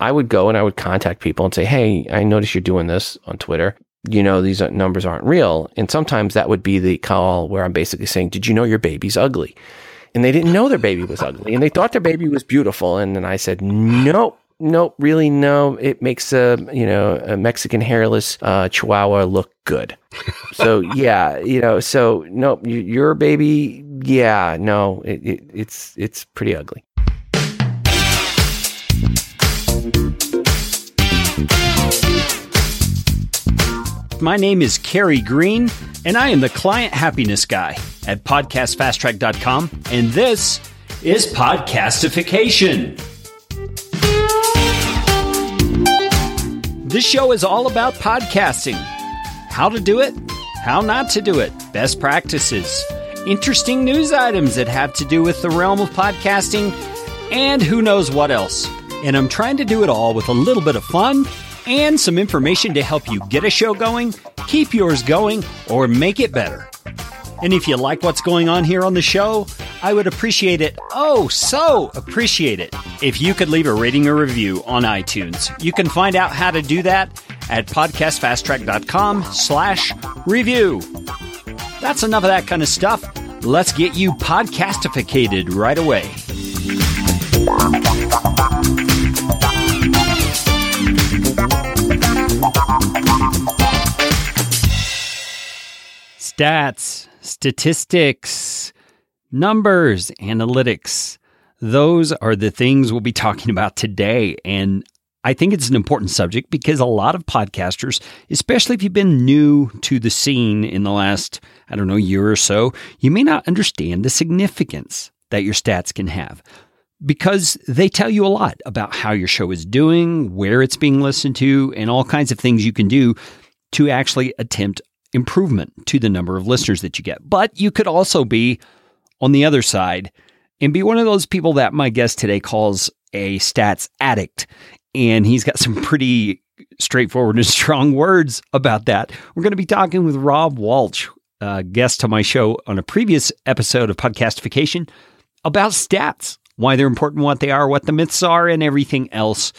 I would go and I would contact people and say, Hey, I notice you're doing this on Twitter. You know, these numbers aren't real. And sometimes that would be the call where I'm basically saying, Did you know your baby's ugly? And they didn't know their baby was ugly and they thought their baby was beautiful. And then I said, Nope. Nope, really, no. It makes a you know a Mexican hairless uh, Chihuahua look good. so yeah, you know, so nope, your baby, yeah, no, it, it, it's it's pretty ugly. My name is Carey Green, and I am the client happiness guy at podcastfasttrack.com, and this is Podcastification. This show is all about podcasting how to do it, how not to do it, best practices, interesting news items that have to do with the realm of podcasting, and who knows what else. And I'm trying to do it all with a little bit of fun and some information to help you get a show going, keep yours going, or make it better. And if you like what's going on here on the show, I would appreciate it, oh, so appreciate it, if you could leave a rating or review on iTunes. You can find out how to do that at podcastfasttrack.com slash review. That's enough of that kind of stuff. Let's get you podcastificated right away. Stats, statistics, numbers, analytics. Those are the things we'll be talking about today. And I think it's an important subject because a lot of podcasters, especially if you've been new to the scene in the last, I don't know, year or so, you may not understand the significance that your stats can have because they tell you a lot about how your show is doing, where it's being listened to, and all kinds of things you can do to actually attempt improvement to the number of listeners that you get. But you could also be on the other side and be one of those people that my guest today calls a stats addict. And he's got some pretty straightforward and strong words about that. We're going to be talking with Rob Walsh, guest to my show on a previous episode of Podcastification, about stats why they're important, what they are, what the myths are, and everything else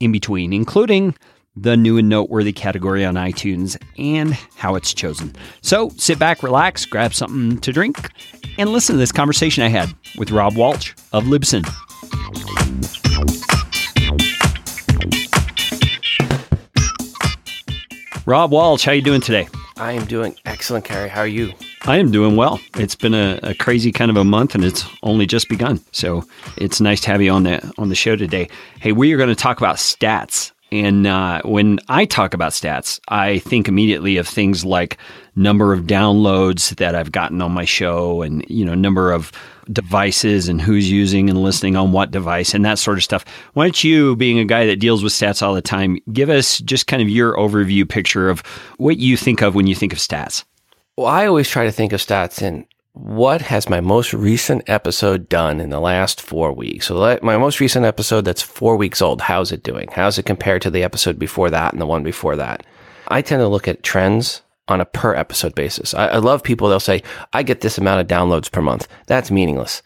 in between, including the new and noteworthy category on iTunes and how it's chosen. So sit back, relax, grab something to drink, and listen to this conversation I had with Rob Walsh of Libsyn. Rob Walsh, how you doing today? I am doing excellent, Carey. How are you? I am doing well. It's been a, a, crazy kind of a month, and it's only just begun. So it's nice to have you on the on the show today. Hey, we are going to talk about stats. And uh, when I talk about stats, I think immediately of things like number of downloads that I've gotten on my show, and you know, number of devices and who's using and listening on what device and that sort of stuff. Why don't you, being a guy that deals with stats all the time, give us just kind of your overview picture of what you think of when you think of stats? Well, I always try to think of stats in what has my most recent episode done in the last four weeks? So my most recent episode that's four weeks old, how's it doing? How's it compared to the episode before that and the one before that? I tend to look at trends on a per episode basis. I, I, love people, they'll say, I get this amount of downloads per month. That's meaningless.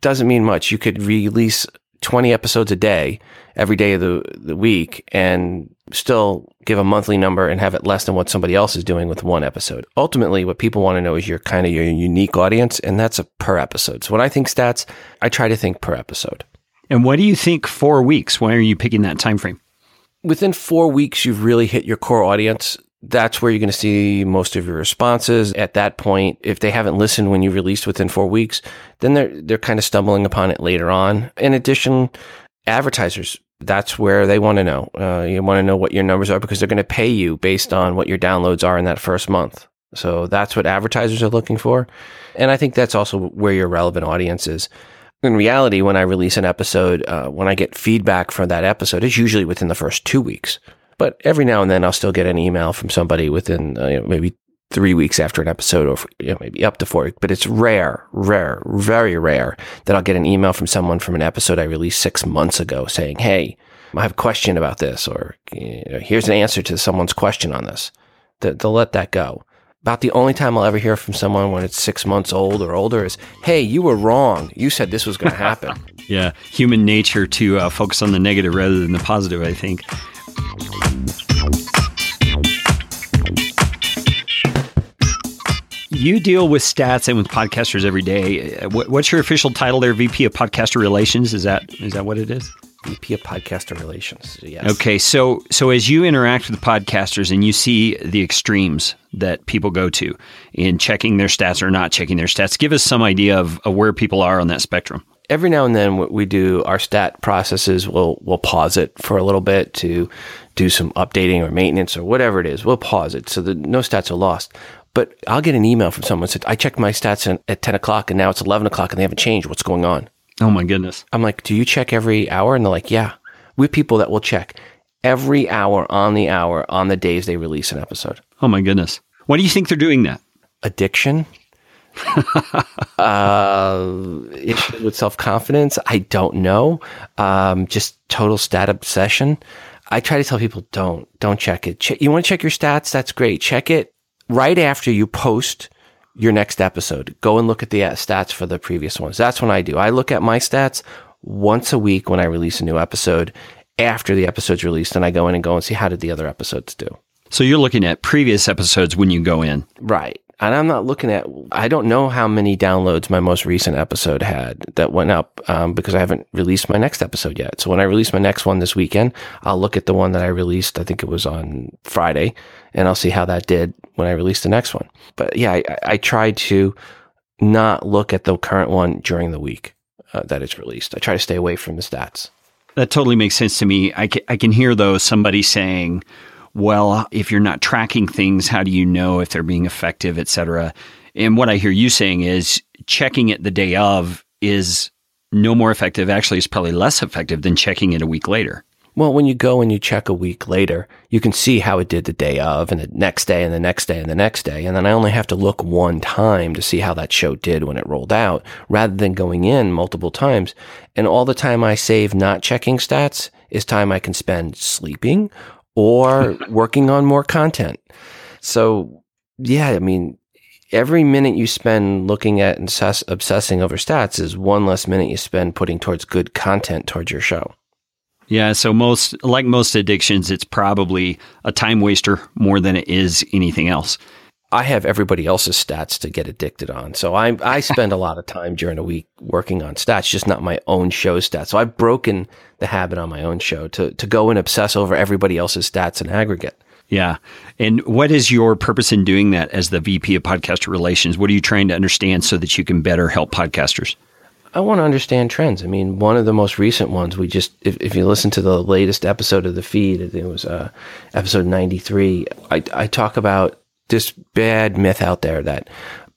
Doesn't mean much. You could release 20 episodes a day every day of the, the week and still give a monthly number and have it less than what somebody else is doing with one episode. Ultimately, what people want to know is your kind of your unique audience, and that's a per episode. So when I think stats, I try to think per episode. And what do you think four weeks? Why are you picking that time frame? Within four weeks, you've really hit your core audience that's where you're going to see most of your responses at that point. If they haven't listened when you released within four weeks, then they're, they're kind of stumbling upon it later on. In addition, advertisers, that's where they want to know. Uh, you want to know what your numbers are because they're going to pay you based on what your downloads are in that first month. So that's what advertisers are looking for. And I think that's also where your relevant audience is. In reality, when I release an episode, uh, when I get feedback from that episode, it's usually within the first two weeks. But every now and then, I'll still get an email from somebody within uh, you know, maybe three weeks after an episode, or you know, maybe up to four. But it's rare, rare, very rare that I'll get an email from someone from an episode I released six months ago saying, "Hey, I have a question about this," or you know, "Here's an answer to someone's question on this." They'll let that go. About the only time I'll ever hear from someone when it's six months old or older is, "Hey, you were wrong. You said this was going to happen." Yeah, human nature to uh, focus on the negative rather than the positive, I think. You deal with stats and with podcasters every day. Uh, what's your official title there? VP of Podcaster Relations? Is that is that what it is? VP of Podcaster Relations. Yes. Okay, so so as you interact with podcasters and you see the extremes that people go to in checking their stats or not checking their stats, give us some idea of, of where people are on that spectrum. Every now and then, what we do our stat processes. We'll we'll pause it for a little bit to do some updating or maintenance or whatever it is. We'll pause it so that no stats are lost. But I'll get an email from someone said, "I checked my stats at ten o'clock and now it's eleven o'clock and they haven't changed. What's going on?" Oh my goodness. I'm like, do you check every hour? And they're like, yeah. We have people that will check every hour on the hour on the days they release an episode. Oh my goodness. Why do you think they're doing that? Addiction. uh, issues with self confidence. I don't know. Um, just total stat obsession. I try to tell people don't don't check it. Che- you want to check your stats? That's great. Check it right after you post your next episode. Go and look at the uh, stats for the previous ones. That's when I do. I look at my stats once a week when I release a new episode after the episode's released and I go in and go and see how did the other episodes do. So you're looking at previous episodes when you go in. Right. And I'm not looking at, I don't know how many downloads my most recent episode had that went up um, because I haven't released my next episode yet. So when I release my next one this weekend, I'll look at the one that I released, I think it was on Friday, and I'll see how that did when I release the next one. But yeah, I, I tried to not look at the current one during the week uh, that it's released. I try to stay away from the stats. That totally makes sense to me. I can hear though somebody saying, well, if you're not tracking things, how do you know if they're being effective, et cetera? And what I hear you saying is checking it the day of is no more effective. Actually, it's probably less effective than checking it a week later. Well, when you go and you check a week later, you can see how it did the day of and the next day and the next day and the next day. And then I only have to look one time to see how that show did when it rolled out rather than going in multiple times. And all the time I save not checking stats is time I can spend sleeping or working on more content. So yeah, I mean, every minute you spend looking at and obsessing over stats is one less minute you spend putting towards good content towards your show. Yeah, so most like most addictions, it's probably a time waster more than it is anything else. I have everybody else's stats to get addicted on. So I I spend a lot of time during a week working on stats, just not my own show stats. So I've broken the habit on my own show to to go and obsess over everybody else's stats in aggregate. Yeah. And what is your purpose in doing that as the VP of Podcaster Relations? What are you trying to understand so that you can better help podcasters? I want to understand trends. I mean, one of the most recent ones, we just, if, if you listen to the latest episode of the feed, it was uh, episode 93, I, I talk about this bad myth out there that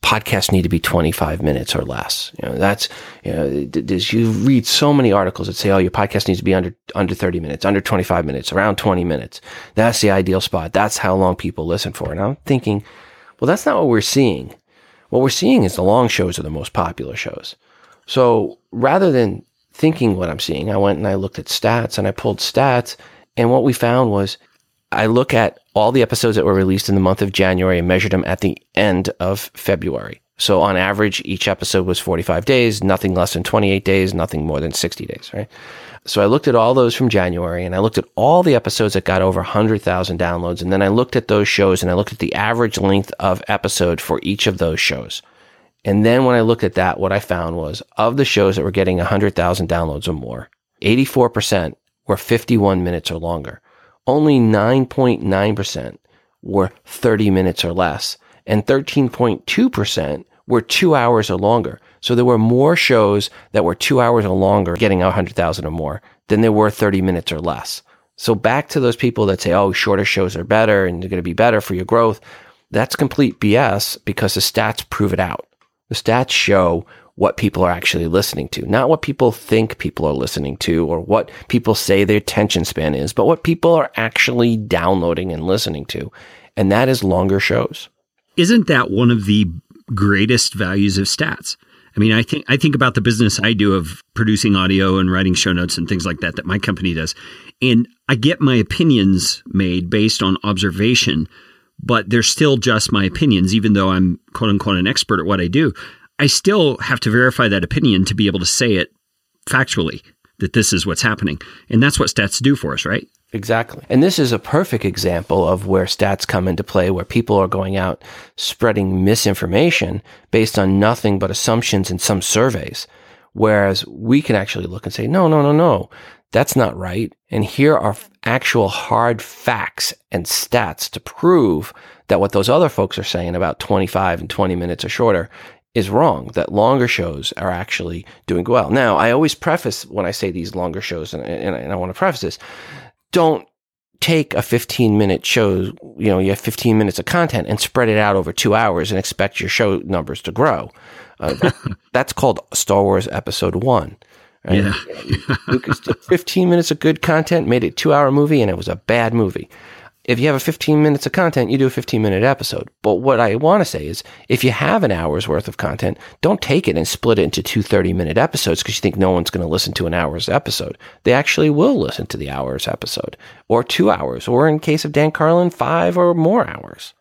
podcasts need to be 25 minutes or less. You know, that's, you know, you read so many articles that say, oh, your podcast needs to be under, under 30 minutes, under 25 minutes, around 20 minutes. That's the ideal spot. That's how long people listen for. And I'm thinking, well, that's not what we're seeing. What we're seeing is the long shows are the most popular shows. So rather than thinking what I'm seeing, I went and I looked at stats and I pulled stats. And what we found was I look at all the episodes that were released in the month of January and measured them at the end of February. So on average, each episode was 45 days, nothing less than 28 days, nothing more than 60 days, right? So I looked at all those from January and I looked at all the episodes that got over 100,000 downloads. And then I looked at those shows and I looked at the average length of episode for each of those shows. And then when I looked at that, what I found was of the shows that were getting 100,000 downloads or more, 84% were 51 minutes or longer. Only 9.9% were 30 minutes or less. And 13.2% were two hours or longer. So there were more shows that were two hours or longer getting 100,000 or more than there were 30 minutes or less. So back to those people that say, oh, shorter shows are better and they're going to be better for your growth. That's complete BS because the stats prove it out. The stats show what people are actually listening to, not what people think people are listening to or what people say their attention span is, but what people are actually downloading and listening to. And that is longer shows. Isn't that one of the greatest values of stats? I mean, I think I think about the business I do of producing audio and writing show notes and things like that that my company does. And I get my opinions made based on observation but they're still just my opinions, even though I'm quote unquote an expert at what I do. I still have to verify that opinion to be able to say it factually that this is what's happening. And that's what stats do for us, right? Exactly. And this is a perfect example of where stats come into play, where people are going out spreading misinformation based on nothing but assumptions in some surveys. Whereas we can actually look and say, no, no, no, no, that's not right. And here are actual hard facts and stats to prove that what those other folks are saying about 25 and 20 minutes or shorter is wrong, that longer shows are actually doing well. Now, I always preface when I say these longer shows, and, and, and I want to preface this, don't take a 15 minute show, you know, you have 15 minutes of content and spread it out over two hours and expect your show numbers to grow. Uh, that, that's called Star Wars Episode One. Right? Yeah. Lucas took 15 minutes of good content, made it a two hour movie, and it was a bad movie if you have a 15 minutes of content, you do a 15 minute episode. But what I want to say is if you have an hour's worth of content, don't take it and split it into two 30 minute episodes because you think no one's going to listen to an hour's episode. They actually will listen to the hour's episode or two hours, or in case of Dan Carlin, five or more hours.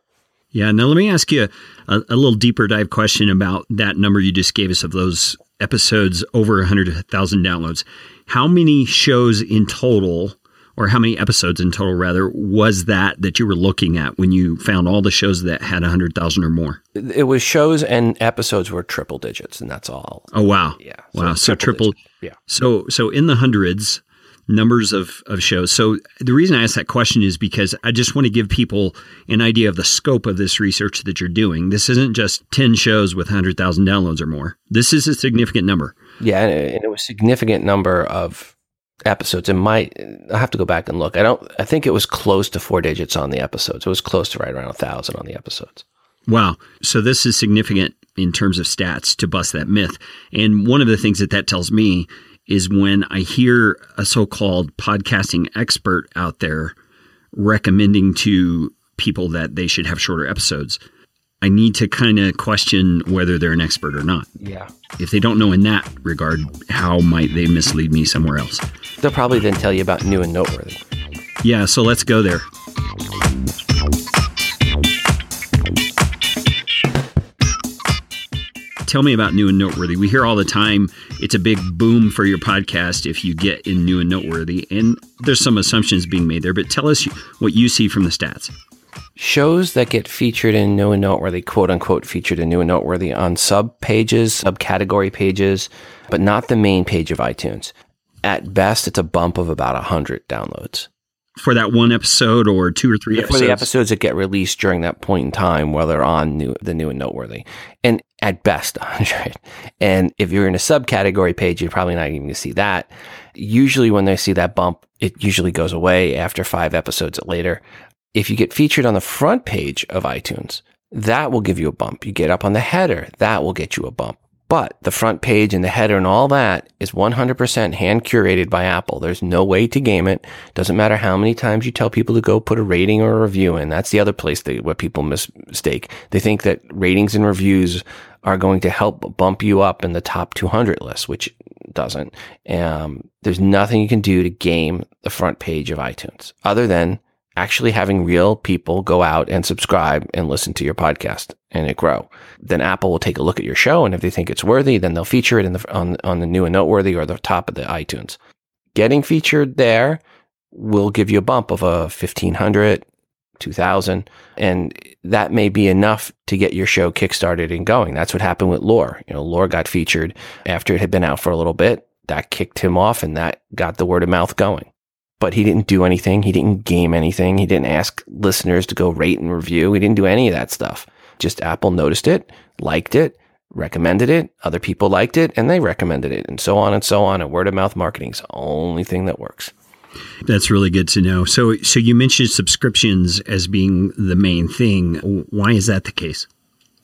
Yeah. Now, let me ask you a, a little deeper dive question about that number you just gave us of those episodes over 100,000 downloads. How many shows in total? Or how many episodes in total rather was that that you were looking at when you found all the shows that had 100,000 or more? It was shows and episodes were triple digits and that's all. Oh wow. Yeah. Wow. So, so triple, yeah. So so in the hundreds numbers of, of shows. So the reason I ask that question is because I just want to give people an idea of the scope of this research that you're doing. This isn't just 10 shows with 100,000 downloads or more. This is a significant number. Yeah, and it was a significant number of episodes. It might I have to go back and look. I don't I think it was close to four digits on the episodes. It was close to right around a thousand on the episodes. Wow. So this is significant in terms of stats to bust that myth. And one of the things that that tells me is when I hear a so-called podcasting expert out there recommending to people that they should have shorter episodes. I need to kind of question whether they're an expert or not. Yeah. If they don't know in that regard, how might they mislead me somewhere else? They'll probably then tell you about new and noteworthy. Yeah, so let's go there. Tell me about new and noteworthy. We hear all the time it's a big boom for your podcast if you get in new and noteworthy. And there's some assumptions being made there, but tell us what you see from the stats shows that get featured in new and noteworthy, quote unquote, featured in new and noteworthy on sub pages, subcategory pages, but not the main page of iTunes. At best, it's a bump of about 100 downloads. For that one episode or two or three yeah, episodes? For the episodes that get released during that point in time while they're on new, the new and noteworthy. And at best, 100. And if you're in a subcategory page, you're probably not even going to see that. Usually, when they see that bump, it usually goes away after five episodes later. If you get featured on the front page of iTunes, that will give you a bump. You get up on the header, that will get you a bump. But the front page and the header and all that is 100% hand curated by Apple. There's no way to game it. Doesn't matter how many times you tell people to go put a rating or a review in. That's the other place that what people mistake. They think that ratings and reviews are going to help bump you up in the top 200 list, which doesn't. Um, there's nothing you can do to game the front page of iTunes other than actually having real people go out and subscribe and listen to your podcast and it grow. Then Apple will take a look at your show, and if they think it's worthy, then they'll feature it in the on on the new and noteworthy or the top of the iTunes. Getting featured there will give you a bump of a 1500 2000 and that may be enough to get your show kickstarted and going that's what happened with lore you know lore got featured after it had been out for a little bit that kicked him off and that got the word of mouth going but he didn't do anything. He didn't game anything. He didn't ask listeners to go rate and review. He didn't do any of that stuff. Just Apple noticed it, liked it, recommended it. Other people liked it and they recommended it and so on and so on. And word of mouth marketing is the only thing that works. That's really good to know. So, so you mentioned subscriptions as being the main thing. Why is that the case?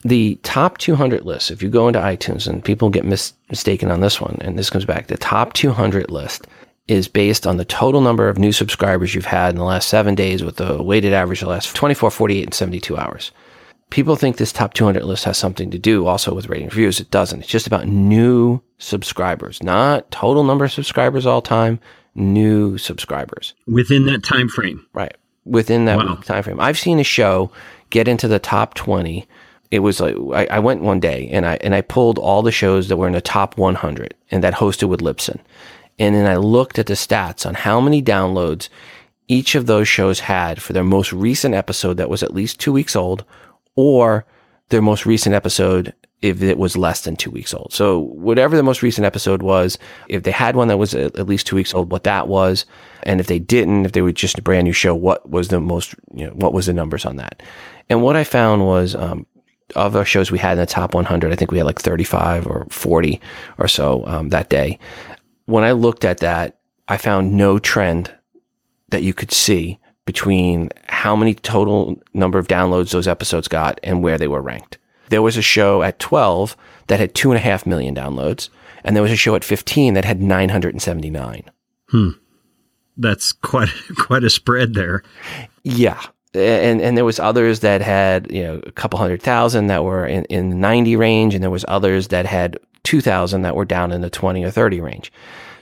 The top 200 list, if you go into iTunes and people get mis- mistaken on this one, and this comes back, the top 200 list is based on the total number of new subscribers you've had in the last seven days with the weighted average of the last 24, 48, and 72 hours. People think this top 200 list has something to do also with rating reviews. It doesn't. It's just about new subscribers, not total number of subscribers all time, new subscribers. Within that time frame. Right. Within that wow. time frame. I've seen a show get into the top 20 it was like I, I, went one day and I and I pulled all the shows that were in the top 100 and that hosted with Libsyn, and then I looked at the stats on how many downloads each of those shows had for their most recent episode that was at least two weeks old, or their most recent episode if it was less than two weeks old. So whatever the most recent episode was, if they had one that was at least two weeks old, what that was, and if they didn't, if they were just a brand new show, what was the most, you know, what was the numbers on that? And what I found was, um, of our shows we had in the top 100, I think we had like 35 or 40 or so um, that day. When I looked at that, I found no trend that you could see between how many total number of downloads those episodes got and where they were ranked. There was a show at 12 that had two and a half million downloads, and there was a show at 15 that had 979. Hmm. That's quite quite a spread there. Yeah and and there was others that had you know a couple hundred thousand that were in, in the 90 range and there was others that had 2000 that were down in the 20 or 30 range.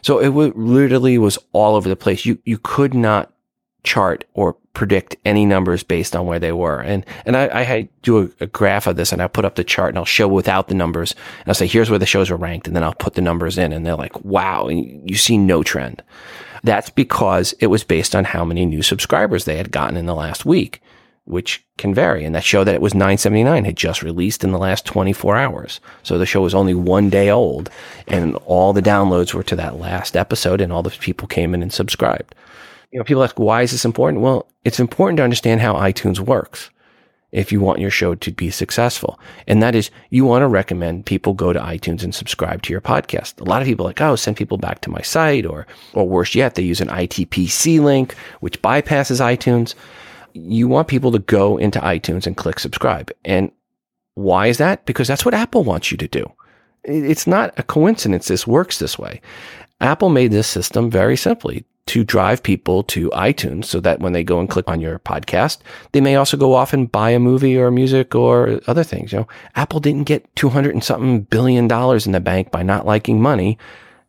So it w- literally was all over the place. You you could not chart or predict any numbers based on where they were. And and i, I do a, a graph of this and i put up the chart and i'll show without the numbers. And i'll say here's where the shows are ranked and then i'll put the numbers in and they're like wow and you see no trend. That's because it was based on how many new subscribers they had gotten in the last week, which can vary. And that show that it was 979 had just released in the last 24 hours. So the show was only one day old and all the downloads were to that last episode and all the people came in and subscribed. You know, people ask, why is this important? Well, it's important to understand how iTunes works if you want your show to be successful. And that is you want to recommend people go to iTunes and subscribe to your podcast. A lot of people like, oh, send people back to my site or, or worse yet, they use an ITPC link, which bypasses iTunes. You want people to go into iTunes and click subscribe. And why is that? Because that's what Apple wants you to do. It's not a coincidence this works this way. Apple made this system very simply to drive people to iTunes so that when they go and click on your podcast, they may also go off and buy a movie or music or other things. You know, Apple didn't get 200 and something billion dollars in the bank by not liking money.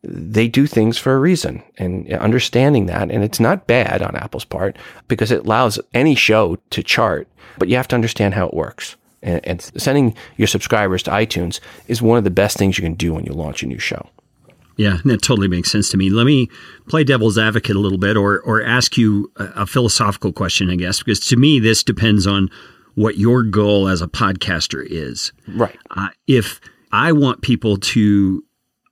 They do things for a reason and understanding that. And it's not bad on Apple's part because it allows any show to chart, but you have to understand how it works. And, and sending your subscribers to iTunes is one of the best things you can do when you launch a new show. Yeah, that totally makes sense to me. Let me play devil's advocate a little bit or, or ask you a, a philosophical question, I guess, because to me, this depends on what your goal as a podcaster is. Right. Uh, if I want people to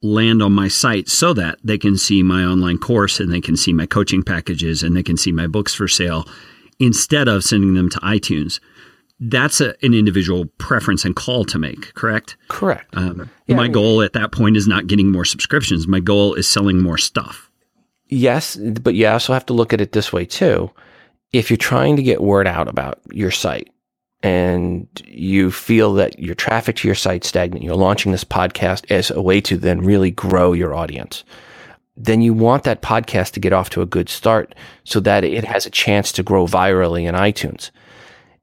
land on my site so that they can see my online course and they can see my coaching packages and they can see my books for sale instead of sending them to iTunes, that's a, an individual preference and call to make, correct? Correct. Um, yeah, my goal at that point is not getting more subscriptions. My goal is selling more stuff. Yes, but you also have to look at it this way too. If you're trying to get word out about your site and you feel that your traffic to your site stagnant, you're launching this podcast as a way to then really grow your audience. Then you want that podcast to get off to a good start so that it has a chance to grow virally in iTunes.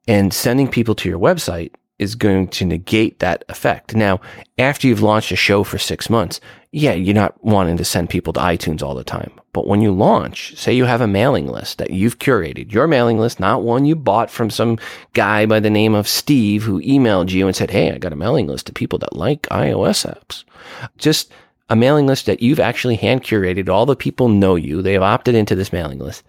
And sending people to your website is going to negate that effect. Now, after you've launched a show for six months, yeah, you're not wanting to send people to iTunes all the time. But when you launch, say you have a mailing list that you've curated, your mailing list, not one you bought from some guy by the name of Steve who emailed you and said, Hey, I got a mailing list of people that like iOS apps. Just a mailing list that you've actually hand curated. All the people know you. They have opted into this mailing list.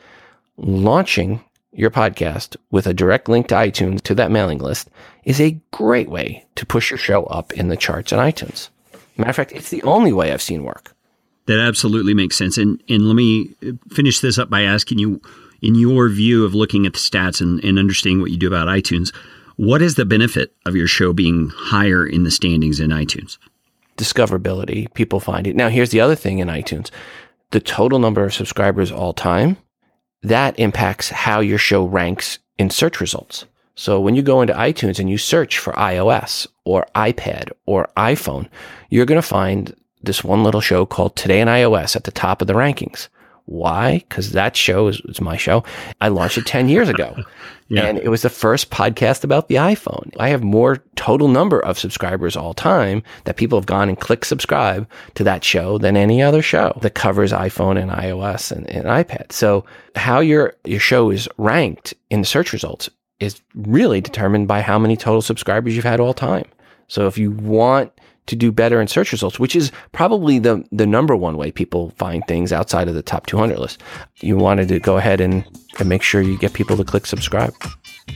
Launching your podcast with a direct link to iTunes to that mailing list is a great way to push your show up in the charts on iTunes. Matter of fact, it's the only way I've seen work. That absolutely makes sense. And and let me uh, finish this up by asking you, in your view of looking at the stats and, and understanding what you do about iTunes, what is the benefit of your show being higher in the standings in iTunes? Discoverability. People find it. Now, here's the other thing in iTunes the total number of subscribers all time that impacts how your show ranks in search results. So when you go into iTunes and you search for iOS or iPad or iPhone, you're going to find this one little show called Today in iOS at the top of the rankings. Why? Because that show is, my show. I launched it 10 years ago. yeah. And it was the first podcast about the iPhone. I have more total number of subscribers all time that people have gone and clicked subscribe to that show than any other show that covers iPhone and iOS and, and iPad. So how your, your show is ranked in the search results is really determined by how many total subscribers you've had all time. So if you want to do better in search results, which is probably the, the number one way people find things outside of the top 200 list, you wanted to go ahead and, and make sure you get people to click subscribe.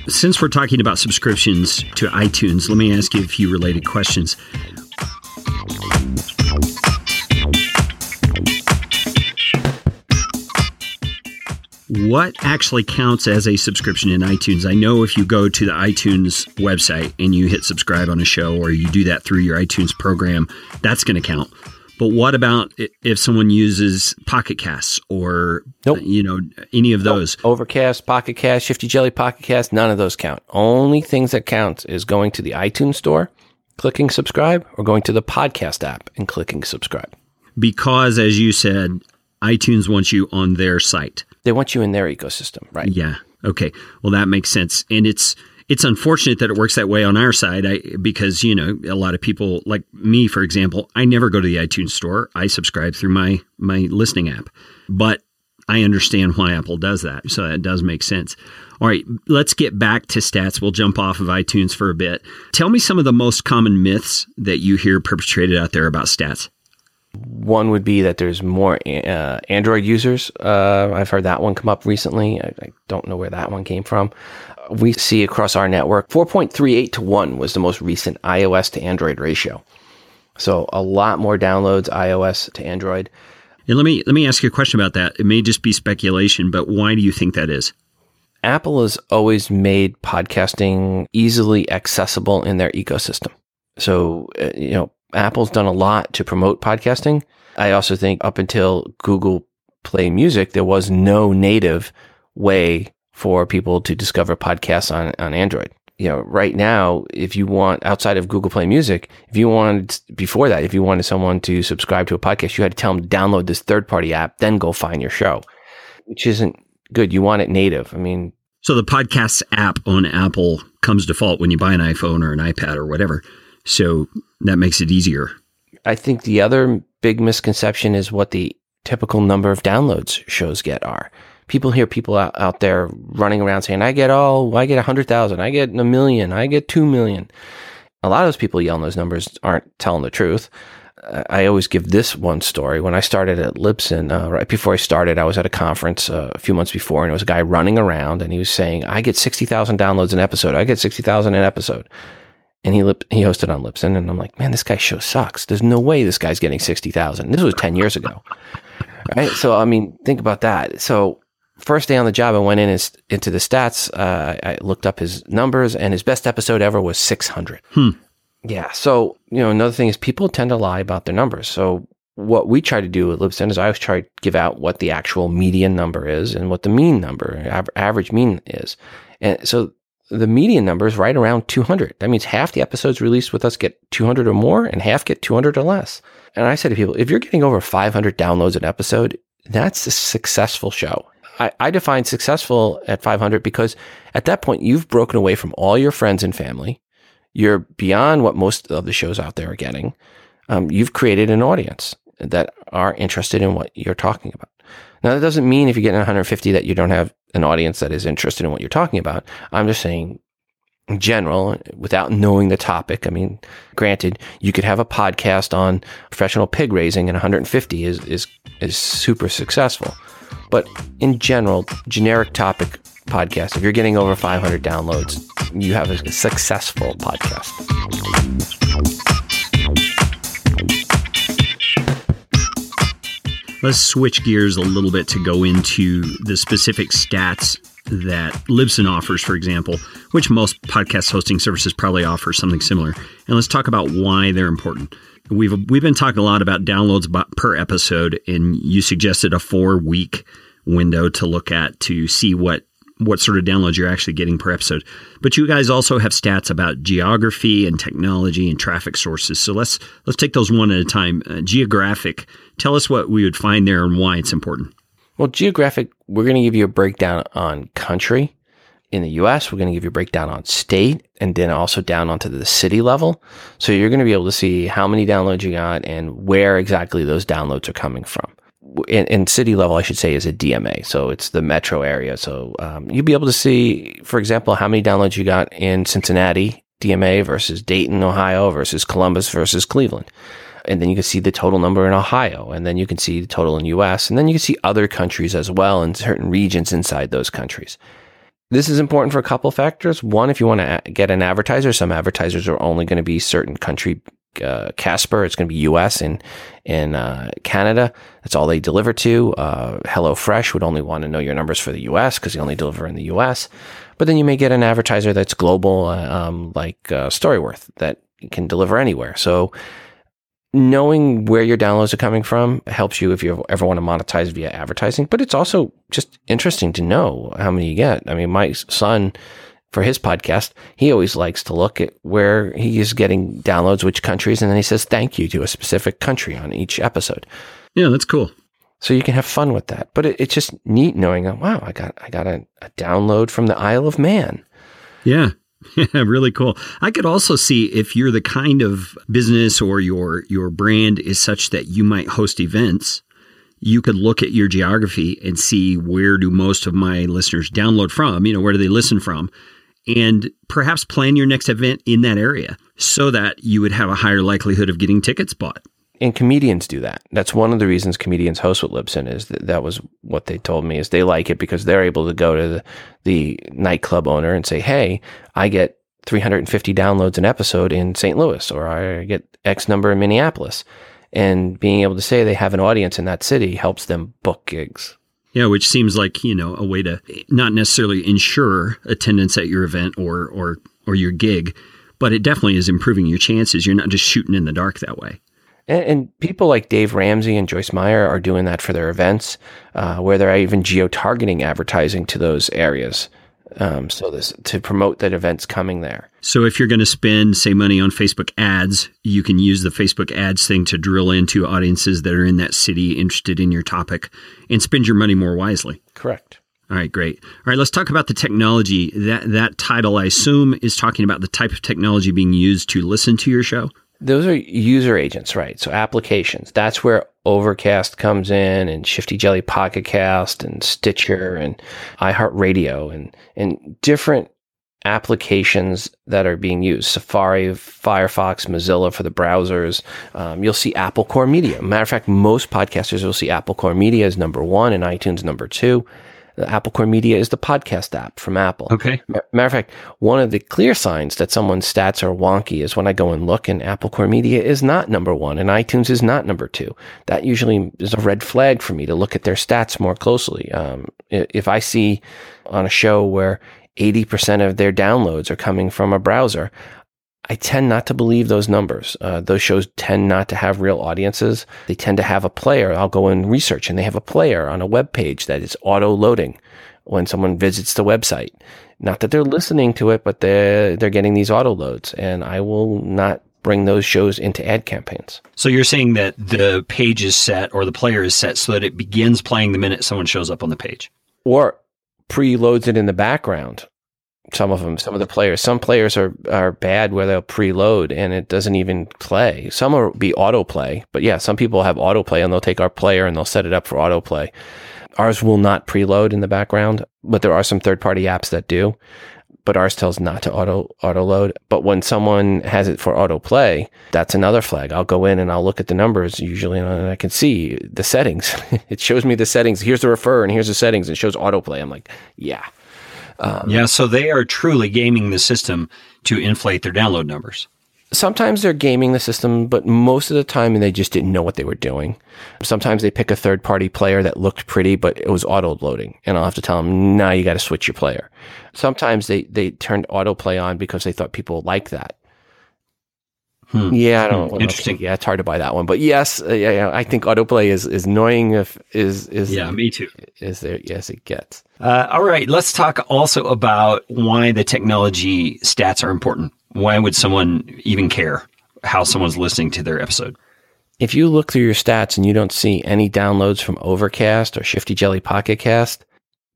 Since we're talking about subscriptions to iTunes, let me ask you a few related questions. What actually counts as a subscription in iTunes? I know if you go to the iTunes website and you hit subscribe on a show or you do that through your iTunes program, that's going to count. But what about if someone uses Pocket Casts or nope. you know any of those? Nope. Overcast, Pocket Cast, Shifty Jelly Pocket Cast, none of those count. Only things that count is going to the iTunes store, clicking subscribe, or going to the podcast app and clicking subscribe. Because as you said, iTunes wants you on their site. They want you in their ecosystem, right? Yeah. Okay. Well, that makes sense. And it's it's unfortunate that it works that way on our side. I, because you know a lot of people like me for example i never go to the itunes store. I subscribe through my my listening app. But i understand why apple does that. So that does make sense. All right. Let's get back to stats. We'll jump off of itunes for a bit. Tell me some of the most common myths that you hear perpetrated out there about stats one would be that there's more uh, Android users. Uh, I've heard that one come up recently. I, I, don't know where that one came from. We see across our network 4.38 to 1 was the most recent iOS to Android ratio. So a lot more downloads iOS to Android. And let me let me ask you a question about that. It may just be speculation, but why do you think that is? Apple has always made podcasting easily accessible in their ecosystem. So, uh, you know, Apple's done a lot to promote podcasting. I also think up until Google Play Music, there was no native way for people to discover podcasts on, on Android. You know, right now, if you want outside of Google Play Music, if you wanted before that, if you wanted someone to subscribe to a podcast, you had to tell them to download this third party app, then go find your show, which isn't good. You want it native. I mean, so the podcasts app on Apple comes default when you buy an iPhone or an iPad or whatever. So that makes it easier. I think the other big misconception is what the typical number of downloads shows get are. People hear people out, out there running around saying, I get all, I get a hundred thousand, I get a million, I get two million. A lot of those people yelling those numbers aren't telling the truth. I always give this one story. When I started at Libsyn, uh, right before I started, I was at a conference uh, a few months before, and there was a guy running around, and he was saying, "I get sixty thousand downloads an episode. I get sixty thousand an episode." And he lip, he hosted on Libsyn, and I'm like, man, this guy's show sucks. There's no way this guy's getting sixty thousand. This was ten years ago, right? So I mean, think about that. So first day on the job, I went in and, into the stats. Uh, I looked up his numbers, and his best episode ever was six hundred. Hmm. Yeah. So you know, another thing is people tend to lie about their numbers. So what we try to do at Libsyn is I always try to give out what the actual median number is and what the mean number, average mean is. And so the median number is right around 200. That means half the episodes released with us get 200 or more and half get 200 or less. And I say to people, if you're getting over 500 downloads an episode, that's a successful show. I, I define successful at 500 because at that point, you've broken away from all your friends and family. You're beyond what most of the shows out there are getting. Um, you've created an audience that are interested in what you're talking about. Now, that doesn't mean if you're getting 150 that you don't have an audience that is interested in what you're talking about. I'm just saying, in general, without knowing the topic. I mean, granted, you could have a podcast on professional pig raising, and 150 is is is super successful. But in general, generic topic podcast, if you're getting over 500 downloads, you have a successful podcast. Let's switch gears a little bit to go into the specific stats that Libsyn offers, for example, which most podcast hosting services probably offer something similar. And let's talk about why they're important. We've we've been talking a lot about downloads per episode, and you suggested a four week window to look at to see what what sort of downloads you're actually getting per episode. But you guys also have stats about geography and technology and traffic sources. So let's let's take those one at a time. Uh, geographic, tell us what we would find there and why it's important. Well, geographic, we're going to give you a breakdown on country. In the US, we're going to give you a breakdown on state and then also down onto the city level. So you're going to be able to see how many downloads you got and where exactly those downloads are coming from. In, in, city level, I should say, is a DMA. So it's the metro area. So um, you'll be able to see, for example, how many downloads you got in Cincinnati DMA versus Dayton, Ohio versus Columbus versus Cleveland. And then you can see the total number in Ohio, and then you can see the total in US, and then you can see other countries as well and certain regions inside those countries. This is important for a couple factors. One, if you want to get an advertiser, some advertisers are only going to be certain country uh, Casper. It's going to be U.S. and in uh, Canada. That's all they deliver to. Uh, HelloFresh would only want to know your numbers for the U.S. because they only deliver in the U.S. But then you may get an advertiser that's global, uh, um, like uh, Storyworth, that can deliver anywhere. So knowing where your downloads are coming from helps you if you ever want to monetize via advertising. But it's also just interesting to know how many you get. I mean, my son for his podcast, he always likes to look at where he is getting downloads, which countries, and then he says thank you to a specific country on each episode. Yeah, that's cool. So you can have fun with that. But it, it's just neat knowing, oh, wow, I got I got a, a download from the Isle of Man. Yeah. Yeah, really cool. I could also see if you're the kind of business or your your brand is such that you might host events, you could look at your geography and see where do most of my listeners download from, you know, where do they listen from? And perhaps plan your next event in that area so that you would have a higher likelihood of getting tickets bought. And comedians do that. That's one of the reasons comedians host with Libsyn is that that was what they told me is they like it because they're able to go to the, the nightclub owner and say, Hey, I get 350 downloads an episode in St. Louis, or I get X number in Minneapolis. And being able to say they have an audience in that city helps them book gigs. Yeah, which seems like you know a way to not necessarily ensure attendance at your event or or or your gig, but it definitely is improving your chances. You're not just shooting in the dark that way. And, and people like Dave Ramsey and Joyce Meyer are doing that for their events, uh, where they're even geo targeting advertising to those areas. Um, so this to promote that event's coming there. So if you're going to spend, say, money on Facebook ads, you can use the Facebook ads thing to drill into audiences that are in that city interested in your topic, and spend your money more wisely. Correct. All right, great. All right, let's talk about the technology. That that title, I assume, is talking about the type of technology being used to listen to your show. Those are user agents, right? So applications. That's where Overcast comes in and Shifty Jelly Pocket Cast and Stitcher and iHeartRadio and, and different applications that are being used Safari, Firefox, Mozilla for the browsers. Um, you'll see Apple Core Media. Matter of fact, most podcasters will see Apple Core Media as number one and iTunes number two. Apple Core Media is the podcast app from Apple. Okay. Matter of fact, one of the clear signs that someone's stats are wonky is when I go and look and Apple Core Media is not number one and iTunes is not number two. That usually is a red flag for me to look at their stats more closely. Um, if I see on a show where 80% of their downloads are coming from a browser, I tend not to believe those numbers. Uh, those shows tend not to have real audiences. They tend to have a player. I'll go and research and they have a player on a web page that is auto loading when someone visits the website. Not that they're listening to it, but they're, they're getting these auto loads and I will not bring those shows into ad campaigns. So you're saying that the page is set or the player is set so that it begins playing the minute someone shows up on the page? Or preloads it in the background some of them, some of the players. Some players are, are bad where they'll preload and it doesn't even play. Some will be autoplay, but yeah, some people have autoplay and they'll take our player and they'll set it up for autoplay. Ours will not preload in the background, but there are some third party apps that do. But ours tells not to auto auto load. But when someone has it for autoplay, that's another flag. I'll go in and I'll look at the numbers usually, and I can see the settings. it shows me the settings. Here's the refer, and here's the settings. It shows autoplay. I'm like, yeah, um, yeah, so they are truly gaming the system to inflate their download numbers. Sometimes they're gaming the system, but most of the time they just didn't know what they were doing. Sometimes they pick a third party player that looked pretty, but it was auto loading. And I'll have to tell them, now nah, you got to switch your player. Sometimes they, they turned autoplay on because they thought people like that. Hmm. Yeah, I don't. Hmm. Interesting. yeah, it's hard to buy that one, but yes, uh, yeah, yeah, I think autoplay is is annoying. If is is yeah, me too. Is there? Yes, it gets. Uh, all right, let's talk also about why the technology stats are important. Why would someone even care how someone's listening to their episode? If you look through your stats and you don't see any downloads from Overcast or Shifty Jelly Pocket Cast,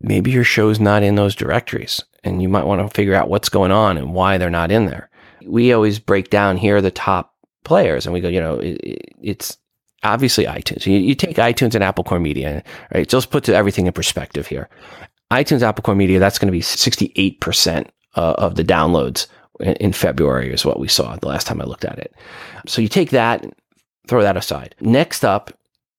maybe your show's not in those directories, and you might want to figure out what's going on and why they're not in there we always break down here are the top players and we go, you know, it, it's obviously iTunes. You, you take iTunes and Apple Core Media, right? So let's put everything in perspective here. iTunes, Apple Core Media, that's going to be 68% uh, of the downloads in, in February is what we saw the last time I looked at it. So you take that, throw that aside. Next up,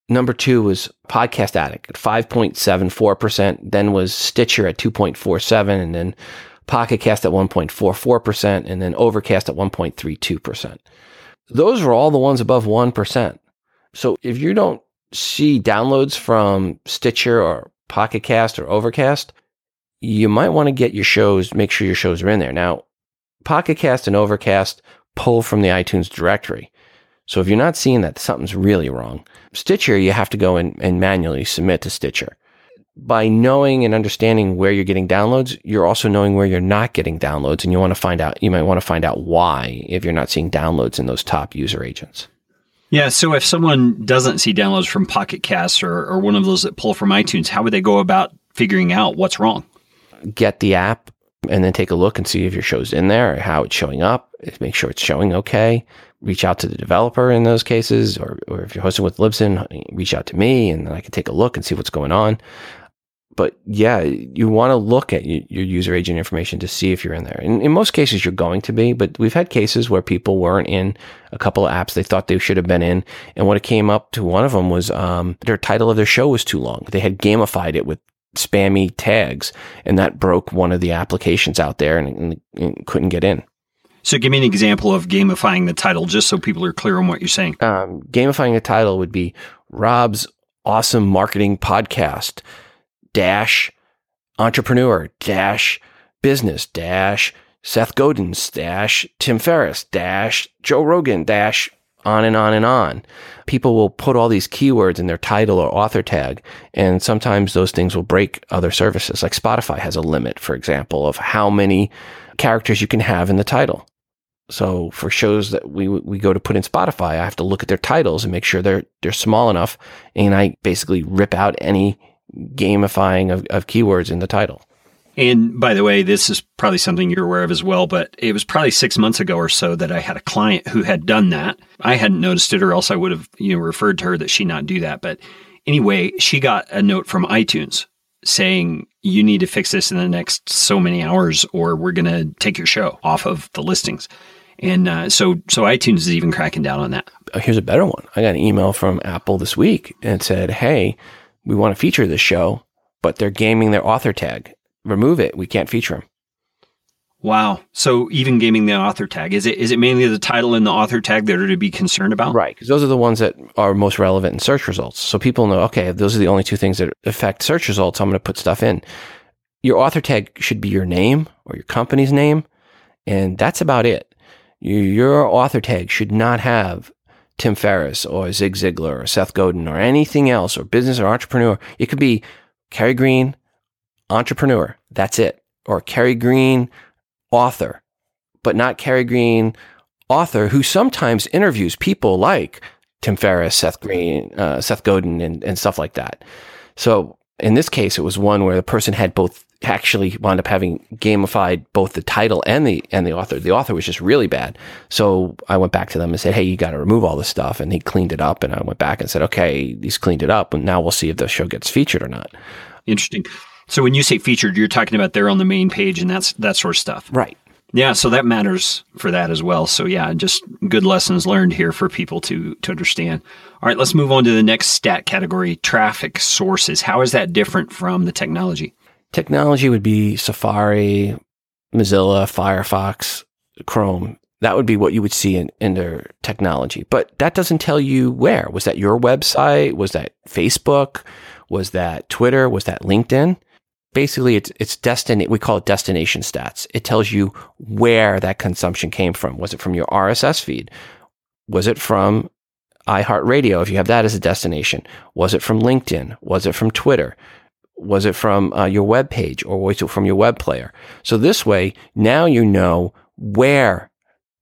number two was Podcast Addict at 5.74%, then was Stitcher at 2.47, and then Pocket Cast at 1.44%, and then Overcast at 1.32%. Those are all the ones above 1%. So if you don't see downloads from Stitcher or Pocket Cast or Overcast, you might want to get your shows, make sure your shows are in there. Now, Pocket Cast and Overcast pull from the iTunes directory. So if you're not seeing that, something's really wrong. Stitcher, you have to go and, and manually submit to Stitcher. By knowing and understanding where you're getting downloads, you're also knowing where you're not getting downloads, and you want to find out. You might want to find out why if you're not seeing downloads in those top user agents. Yeah. So if someone doesn't see downloads from Pocket Casts or, or one of those that pull from iTunes, how would they go about figuring out what's wrong? Get the app and then take a look and see if your show's in there or how it's showing up. Make sure it's showing okay. Reach out to the developer in those cases, or, or if you're hosting with Libsyn, reach out to me and then I can take a look and see what's going on. But yeah, you want to look at your user agent information to see if you're in there. In, in most cases, you're going to be, but we've had cases where people weren't in a couple of apps they thought they should have been in. And what it came up to one of them was um, their title of their show was too long. They had gamified it with spammy tags, and that broke one of the applications out there and, and, and, couldn't get in. So, give me an example of gamifying the title, just so people are clear on what you're saying. Um, gamifying the title would be Rob's awesome marketing podcast dash entrepreneur dash business dash Seth Godin's dash Tim Ferriss dash Joe Rogan dash on and on and on. People will put all these keywords in their title or author tag, and sometimes those things will break other services. Like Spotify has a limit, for example, of how many characters you can have in the title. So for shows that we we go to put in Spotify, I have to look at their titles and make sure they're they're small enough, and I basically rip out any gamifying of, of keywords in the title. And by the way, this is probably something you're aware of as well, but it was probably six months ago or so that I had a client who had done that. I hadn't noticed it, or else I would have you know referred to her that she not do that. But anyway, she got a note from iTunes saying you need to fix this in the next so many hours, or we're going to take your show off of the listings. And uh, so, so iTunes is even cracking down on that. Here's a better one. I got an email from Apple this week and said, "Hey, we want to feature this show, but they're gaming their author tag remove it. We can't feature them. Wow. So even gaming the author tag is it is it mainly the title and the author tag that are to be concerned about? Right, because those are the ones that are most relevant in search results. So people know, okay, those are the only two things that affect search results. I'm going to put stuff in. Your author tag should be your name or your company's name, and that's about it. Your author tag should not have Tim Ferriss or Zig Ziglar or Seth Godin or anything else or business or entrepreneur. It could be Carey Green, entrepreneur. That's it. Or Carey Green, author, but not Carey Green, author, who sometimes interviews people like Tim Ferriss, Seth Green, uh, Seth Godin, and, and stuff like that. So in this case, it was one where the person had both actually wound up having gamified both the title and the and the author. The author was just really bad. So I went back to them and said, "Hey, you got to remove all this stuff." And he cleaned it up. And I went back and said, "Okay, he's cleaned it up, and now we'll see if the show gets featured or not." Interesting. So when you say featured, you're talking about they're on the main page and that's that sort of stuff. Right. Yeah, so that matters for that as well. So yeah, just good lessons learned here for people to to understand. All right, let's move on to the next stat category, traffic sources. How is that different from the technology? Technology would be Safari, Mozilla, Firefox, Chrome. That would be what you would see in, in their technology. But that doesn't tell you where. Was that your website? Was that Facebook? Was that Twitter? Was that LinkedIn? Basically, it's it's destin- we call it destination stats. It tells you where that consumption came from. Was it from your RSS feed? Was it from iHeartRadio if you have that as a destination? Was it from LinkedIn? Was it from Twitter? Was it from uh, your web page or was it from your web player? So this way, now you know where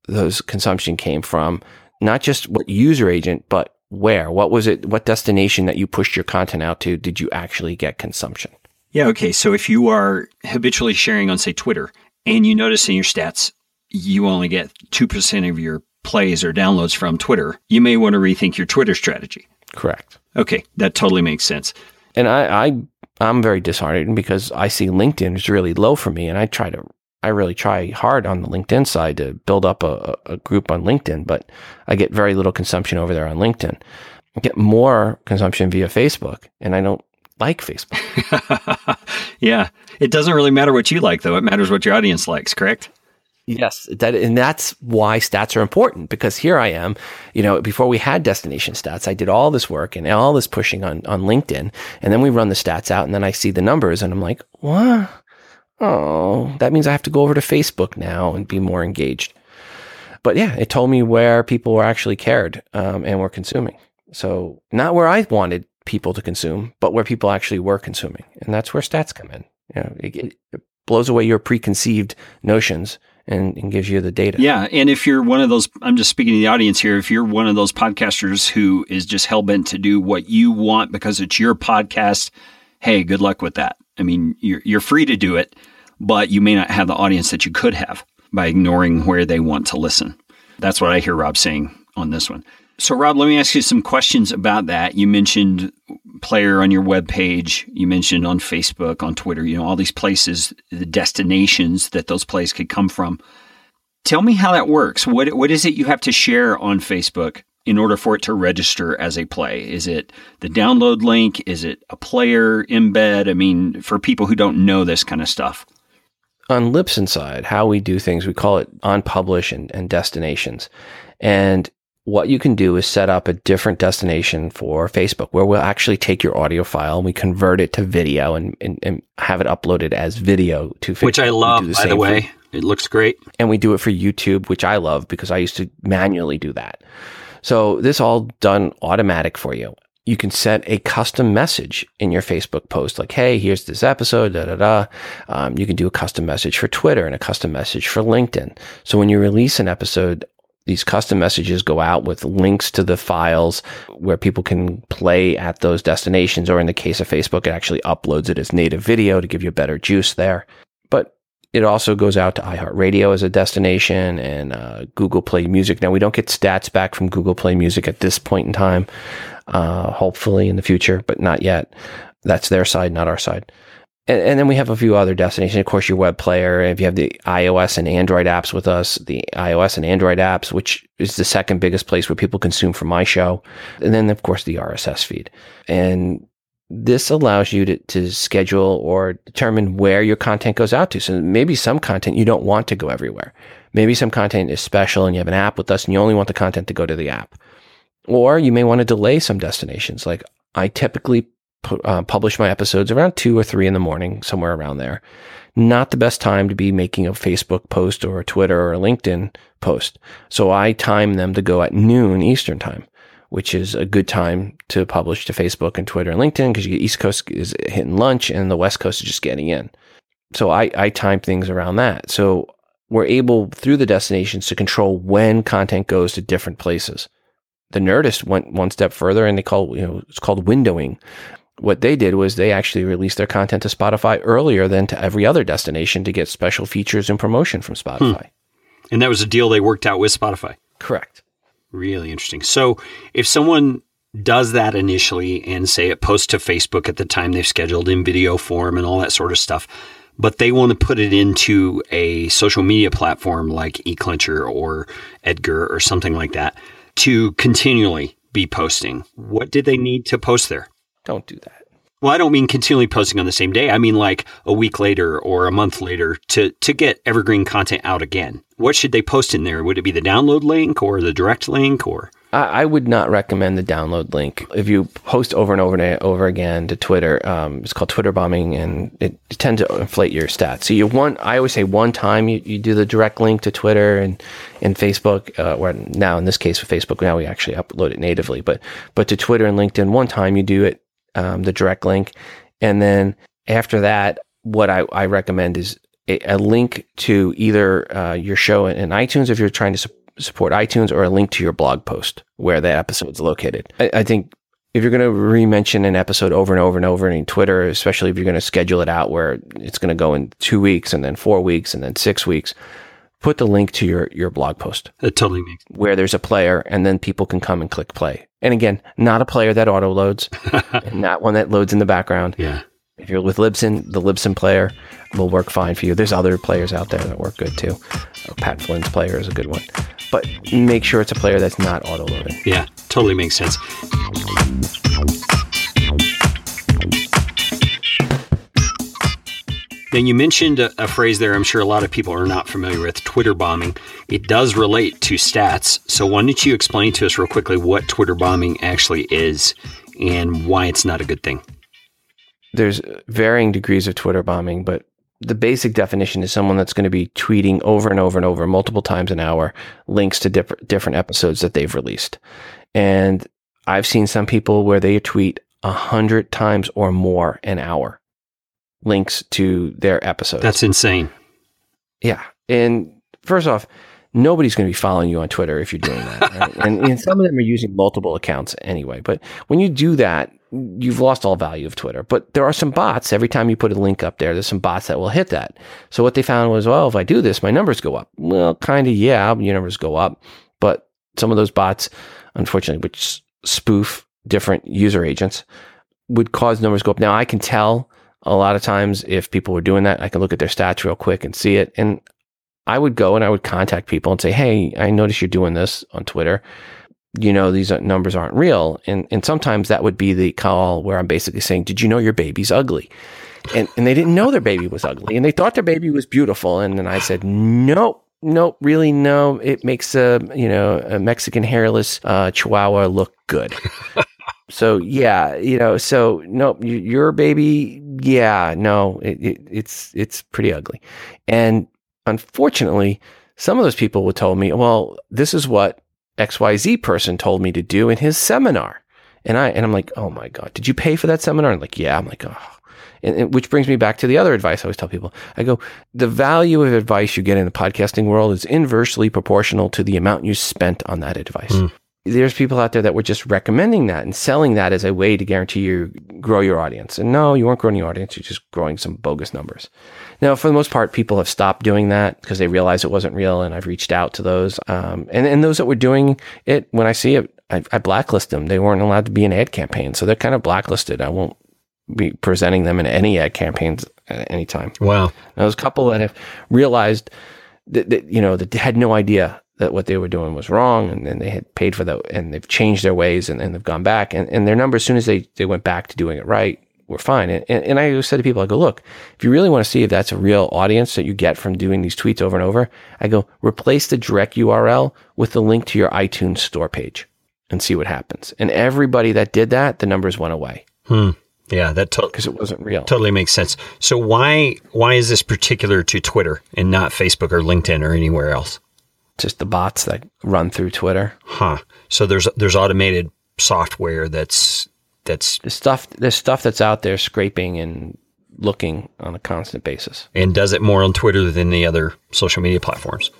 those consumption came from, not just what user agent, but where? What was it? What destination that you pushed your content out to did you actually get consumption? Yeah. Okay. So if you are habitually sharing on, say, Twitter, and you notice in your stats, you only get 2% of your plays or downloads from Twitter, you may want to rethink your Twitter strategy. Correct. Okay, that totally makes sense. And I, I I'm very disheartened because I see LinkedIn is really low for me, and I try to I really try hard on the LinkedIn side to build up a, a group on LinkedIn, but I get very little consumption over there on LinkedIn. I get more consumption via Facebook, and I don't like Facebook. yeah, it doesn't really matter what you like, though. It matters what your audience likes. Correct? Yes, that and that's why stats are important because here I am, you know, before we had destination stats, I did all this work and all this pushing on on LinkedIn, and then we run the stats out, and then I see the numbers, and I'm like, what? Oh, that means I have to go over to Facebook now and be more engaged. But yeah, it told me where people were actually cared um, and were consuming. So not where I wanted people to consume, but where people actually were consuming, and that's where stats come in. You know, it, it blows away your preconceived notions and, and gives you the data. Yeah. And if you're one of those, I'm just speaking to the audience here, if you're one of those podcasters who is just hell bent to do what you want because it's your podcast, hey, good luck with that. I mean, you're, you're free to do it, but you may not have the audience that you could have by ignoring where they want to listen. That's what I hear Rob saying on this one. So, Rob, let me ask you some questions about that. You mentioned player on your web page. You mentioned on Facebook, on Twitter, you know, all these places, the destinations that those plays could come from. Tell me how that works. What what is it you have to share on Facebook in order for it to register as a play? Is it the download link? Is it a player embed? I mean, for people who don't know this kind of stuff. On Libsyn side, how we do things, we call it on publish and, and destinations. And what you can do is set up a different destination for Facebook where we'll actually take your audio file and we convert it to video and, and, and have it uploaded as video to Facebook. Which I love, the by the way. It looks great. And we do it for YouTube, which I love because I used to manually do that. So this all done automatic for you. You can set a custom message in your Facebook post, like, "Hey, here's this episode." Da da da. Um, you can do a custom message for Twitter and a custom message for LinkedIn. So when you release an episode these custom messages go out with links to the files where people can play at those destinations, or in the case of Facebook, it actually uploads it as native video to give you better juice there. But it also goes out to iHeartRadio as a destination and uh, Google Play Music. Now, we don't get stats back from Google Play Music at this point in time, uh, hopefully in the future, but not yet. That's their side, not our side. And, and, then we have a few other destinations. Of course, your web player. If you have the iOS and Android apps with us, the iOS and Android apps, which is the second biggest place where people consume from my show. And then, of course, the RSS feed. And this allows you to, to schedule or determine where your content goes out to. So maybe some content you don't want to go everywhere. Maybe some content is special and you have an app with us and you only want the content to go to the app. Or you may want to delay some destinations. Like I typically pu- uh, publish my episodes around two or three in the morning, somewhere around there. Not the best time to be making a Facebook post or a Twitter or a LinkedIn post. So I time them to go at noon Eastern time, which is a good time to publish to Facebook and Twitter and LinkedIn because East Coast is hitting lunch and the West Coast is just getting in. So I, I time things around that. So we're able through the destinations to control when content goes to different places. The Nerdist went one step further and they call, you know, it's called windowing what they did was they actually released their content to Spotify earlier than to every other destination to get special features and promotion from Spotify. Hmm. And that was a deal they worked out with Spotify. Correct. Really interesting. So if someone does that initially and say it posts to Facebook at the time they've scheduled in video form and all that sort of stuff, but they want to put it into a social media platform like eClincher or Edgar or something like that to continually be posting, what did they need to post there? Don't do that. Well, I don't mean continually posting on the same day. I mean like a week later or a month later to to get evergreen content out again. What should they post in there? Would it be the download link or the direct link or? I, would not recommend the download link. If you post over and over and over again to Twitter, um, it's called Twitter bombing, and it, it tends to inflate your stats. So you want, I always say one time you, you do the direct link to Twitter and and Facebook, uh, or now in this case with Facebook, now we actually upload it natively, but but to Twitter and LinkedIn, one time you do it um, the direct link. And then after that, what I, I recommend is a, a link to either uh, your show in, in, iTunes if you're trying to su- support iTunes or a link to your blog post where that episode is located. I, I think if you're going to re-mention an episode over and over and over in Twitter, especially if you're going to schedule it out where it's going to go in two weeks and then four weeks and then six weeks, put the link to your, your blog post It totally makes where there's a player and then people can come and click play. And again, not a player that auto loads, and not one that loads in the background. Yeah. If you're with Libsyn, the Libsyn player will work fine for you. There's other players out there that work good too. Pat Flynn's player is a good one. But make sure it's a player that's not auto loading. Yeah, totally makes sense. Now, you mentioned a, a, phrase there I'm sure a lot of people are not familiar with Twitter bombing. It does relate to stats. So, why don't you explain to us real quickly what Twitter bombing actually is and why it's not a good thing? There's varying degrees of Twitter bombing, but the basic definition is someone that's going to be tweeting over and over and over multiple times an hour links to diff- different episodes that they've released. And I've seen some people where they tweet a hundred times or more an hour links to their episodes. That's insane. Yeah. And first off, nobody's going to be following you on Twitter if you're doing that. Right? and, and some of them are using multiple accounts anyway. But when you do that, you've lost all value of Twitter. But there are some bots. Every time you put a link up there, there's some bots that will hit that. So what they found was, well, if I do this, my numbers go up. Well, kind of, yeah, your numbers go up. But some of those bots, unfortunately, which spoof different user agents, would cause numbers go up. Now I can tell a lot of times if people were doing that, I can look at their stats real quick and see it. And I would go and I would contact people and say, Hey, I notice you're doing this on Twitter. You know, these numbers aren't real. And, and sometimes that would be the call where I'm basically saying, did you know your baby's ugly? And, and they didn't know their baby was ugly and they thought their baby was beautiful. And then I said, nope, nope, really no. It makes a, you know, a Mexican hairless uh, Chihuahua look good. so yeah, you know, so no, your baby, yeah, no, it, it, it's it's pretty ugly, and unfortunately, some of those people would tell me, well, this is what X Y Z person told me to do in his seminar, and I and I'm like, oh my god, did you pay for that seminar? And like, yeah, I'm like, oh. And, and, which brings me back to the other advice I always tell people. I go, the value of advice you get in the podcasting world is inversely proportional to the amount you spent on that advice. Mm there's people out there that were just recommending that and selling that as a way to guarantee you grow your audience. And no, you weren't growing your audience. You're just growing some bogus numbers. Now, for the most part, people have stopped doing that because they realize it wasn't real. And I've reached out to those. Um, and, and those that were doing it, when I see it, I, I blacklist them. They weren't allowed to be in ad campaigns. So they're kind of blacklisted. I won't be presenting them in any ad campaigns at any time. Wow. Now, there's a couple that have realized that, that you know, that had no idea that what they were doing was wrong and then they had paid for that and they've changed their ways and, and they've gone back and, and their numbers as soon as they, they went back to doing it right were fine and, and, and i said to people i go look if you really want to see if that's a real audience that you get from doing these tweets over and over i go replace the direct url with the link to your itunes store page and see what happens and everybody that did that the numbers went away hmm. Yeah, that because to- it wasn't real. Totally makes sense. So why why is this particular to Twitter and not Facebook or LinkedIn or anywhere else? Just the bots that run through Twitter. Huh. So there's there's automated software that's that's the stuff there's stuff that's out there scraping and looking on a constant basis. And does it more on Twitter than the other social media platforms?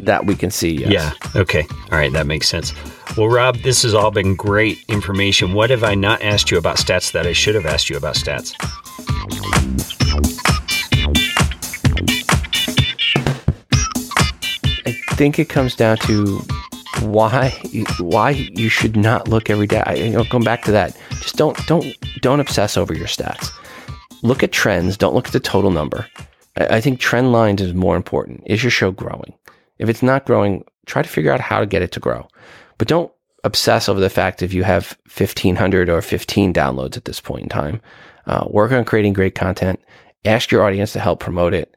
That we can see. Yes. Yeah. Okay. All right. That makes sense. Well, Rob, this has all been great information. What have I not asked you about stats that I should have asked you about stats? Think it comes down to why why you should not look every day. I, you know, going back to that, just don't don't don't obsess over your stats. Look at trends. Don't look at the total number. I, I think trend lines is more important. Is your show growing? If it's not growing, try to figure out how to get it to grow. But don't obsess over the fact if you have 1500 or 15 downloads at this point in time. Uh, work on creating great content. Ask your audience to help promote it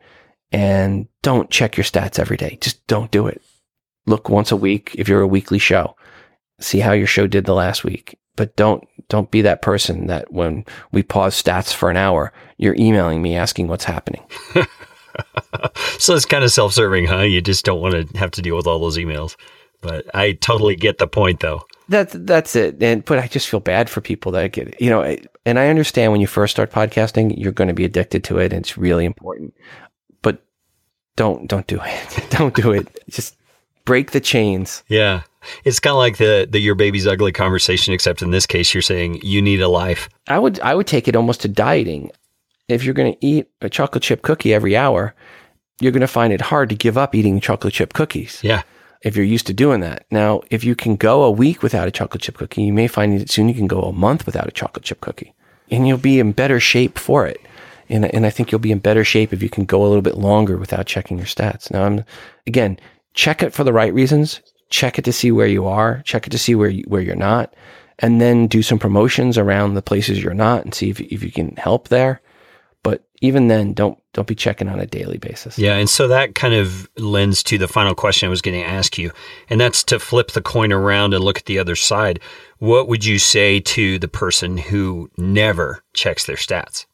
and don't check your stats every day. Just don't do it. Look once a week if you're a weekly show. See how your show did the last week. But don't don't be that person that when we pause stats for an hour, you're emailing me asking what's happening. so it's kind of self-serving, huh? You just don't want to have to deal with all those emails. But I totally get the point though. That's that's it. And but I just feel bad for people that get you know, and I understand when you first start podcasting, you're going to be addicted to it and it's really important don't don't do it. don't do it. Just break the chains. Yeah. It's kind of like the the your baby's ugly conversation except in this case you're saying you need a life. I would I would take it almost to dieting. If you're going to eat a chocolate chip cookie every hour, you're going to find it hard to give up eating chocolate chip cookies. Yeah. If you're used to doing that. Now, if you can go a week without a chocolate chip cookie, you may find that soon you can go a month without a chocolate chip cookie and you'll be in better shape for it. And, and I think you'll be in better shape if you can go a little bit longer without checking your stats. Now, I'm, again, check it for the right reasons. Check it to see where you are. Check it to see where you, where you're not, and then do some promotions around the places you're not and see if if you can help there. But even then, don't don't be checking on a daily basis. Yeah, and so that kind of lends to the final question I was going to ask you, and that's to flip the coin around and look at the other side. What would you say to the person who never checks their stats?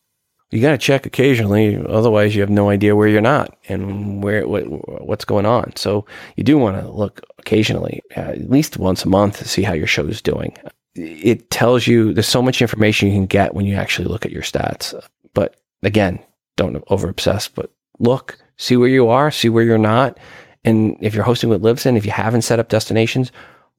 You got to check occasionally. Otherwise, you have no idea where you're not and where what, what's going on. So you do want to look occasionally, at least once a month, to see how your show is doing. It tells you there's so much information you can get when you actually look at your stats. But again, don't over obsess. But look, see where you are, see where you're not, and if you're hosting with Libsyn, if you haven't set up destinations,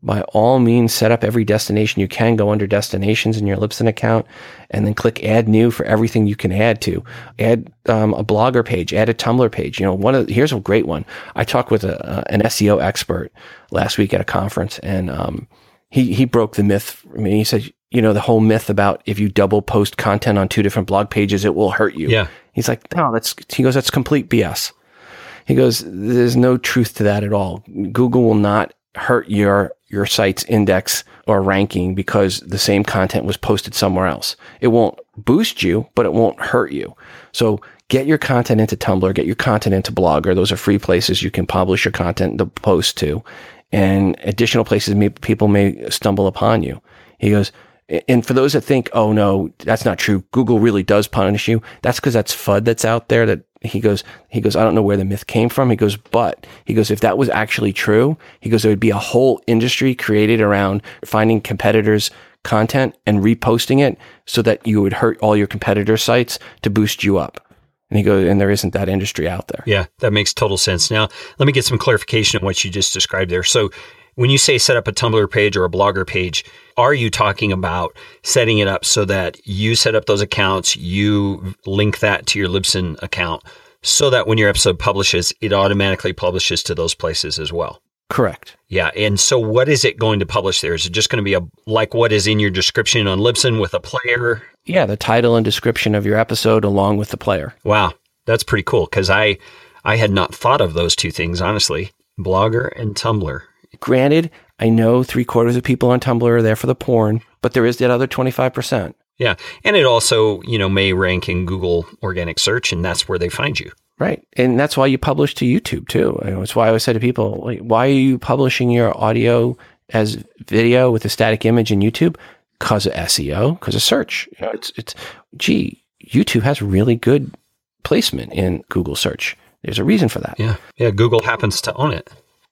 by all means, set up every destination you can. Go under destinations in your Libsyn account and then click add new for everything you can add to. Add um, a blogger page, add a Tumblr page. You know, one of here's a great one. I talked with a, uh, an SEO expert last week at a conference and um, he, he broke the myth. I mean, he said, you know, the whole myth about if you double post content on two different blog pages, it will hurt you. Yeah. He's like, no, that's, he goes, that's complete BS. He goes, there's no truth to that at all. Google will not hurt your your site's index or ranking because the same content was posted somewhere else. It won't boost you, but it won't hurt you. So get your content into Tumblr, get your content into Blogger. Those are free places you can publish your content to post to. And additional places may, people may stumble upon you. He goes, and for those that think, oh no, that's not true. Google really does punish you. That's because that's FUD that's out there that he goes, he goes, I don't know where the myth came from. He goes, but he goes, if that was actually true, he goes, there would be a whole industry created around finding competitors content and reposting it so that you would hurt all your competitor sites to boost you up. And he goes, and there isn't that industry out there. Yeah, that makes total sense. Now, let me get some clarification on what you just described there. So, when you say set up a Tumblr page or a blogger page, are you talking about setting it up so that you set up those accounts, you link that to your Libsyn account so that when your episode publishes, it automatically publishes to those places as well? Correct. Yeah. And so what is it going to publish there? Is it just going to be a like what is in your description on Libsyn with a player? Yeah, the title and description of your episode along with the player. Wow. That's pretty cool because I I had not thought of those two things, honestly. Blogger and Tumblr. Granted, I know three quarters of people on Tumblr are there for the porn, but there is that other 25%. Yeah. And it also, you know, may rank in Google organic search and that's where they find you. Right. And that's why you publish to YouTube too. That's why I always say to people, like, why are you publishing your audio as video with a static image in YouTube? Because of SEO, because of search. You know, it's, it's, gee, YouTube has really good placement in Google search. There's a reason for that. Yeah. Yeah. Google happens to own it.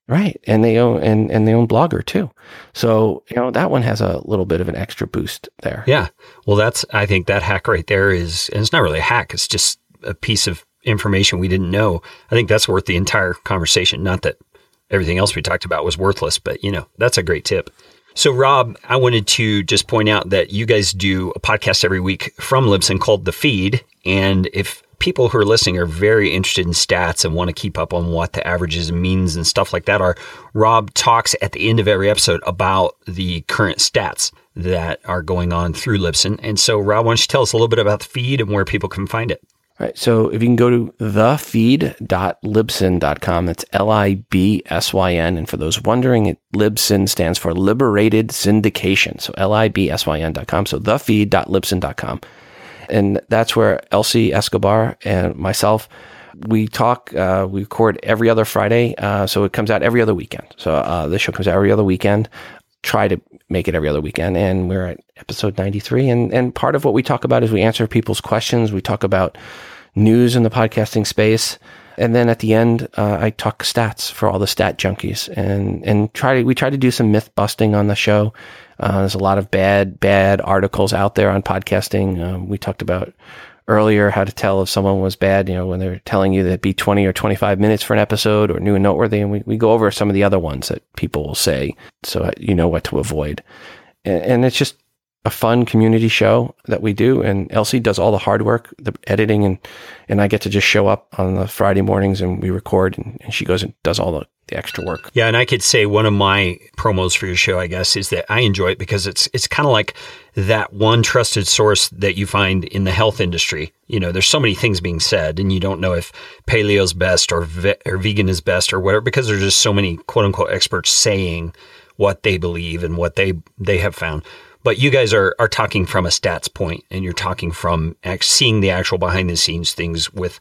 Right. And they own and, and they own Blogger too. So, you know, that one has a little bit of an extra boost there. Yeah. Well that's I think that hack right there is and it's not really a hack, it's just a piece of information we didn't know. I think that's worth the entire conversation. Not that everything else we talked about was worthless, but you know, that's a great tip. So, Rob, I wanted to just point out that you guys do a podcast every week from Libsyn called The Feed. And if people who are listening are very interested in stats and want to keep up on what the averages and means and stuff like that are, Rob talks at the end of every episode about the current stats that are going on through Libsyn. And so, Rob, why don't you tell us a little bit about the feed and where people can find it? All right. So if you can go to thefeed.libsyn.com, that's L I B S Y N. And for those wondering, it, Libsyn stands for Liberated Syndication. So L I B S Y N.com. So thefeed.libsyn.com. And that's where Elsie Escobar and myself, we talk, uh, we record every other Friday. Uh, so it comes out every other weekend. So uh, this show comes out every other weekend. Try to make it every other weekend. And we're at episode 93. And, and part of what we talk about is we answer people's questions. We talk about news in the podcasting space. And then at the end, uh, I talk stats for all the stat junkies and, and try to, we try to do some myth busting on the show uh, there's a lot of bad, bad articles out there on podcasting. Um, we talked about earlier how to tell if someone was bad, you know, when they're telling you that be 20 or 25 minutes for an episode or new and noteworthy. And we, we go over some of the other ones that people will say so you know what to avoid. And, and it's just a fun community show that we do, and Elsie does all the hard work, the editing, and and I get to just show up on the Friday mornings and we record, and, and she goes and does all the, the extra work. Yeah, and I could say one of my promos for your show, I guess, is that I enjoy it because it's it's kind of like that one trusted source that you find in the health industry. You know, there's so many things being said, and you don't know if paleo's best or ve- or vegan is best or whatever because there's just so many quote unquote experts saying what they believe and what they they have found. But you guys are are talking from a stats point, and you're talking from seeing the actual behind the scenes things with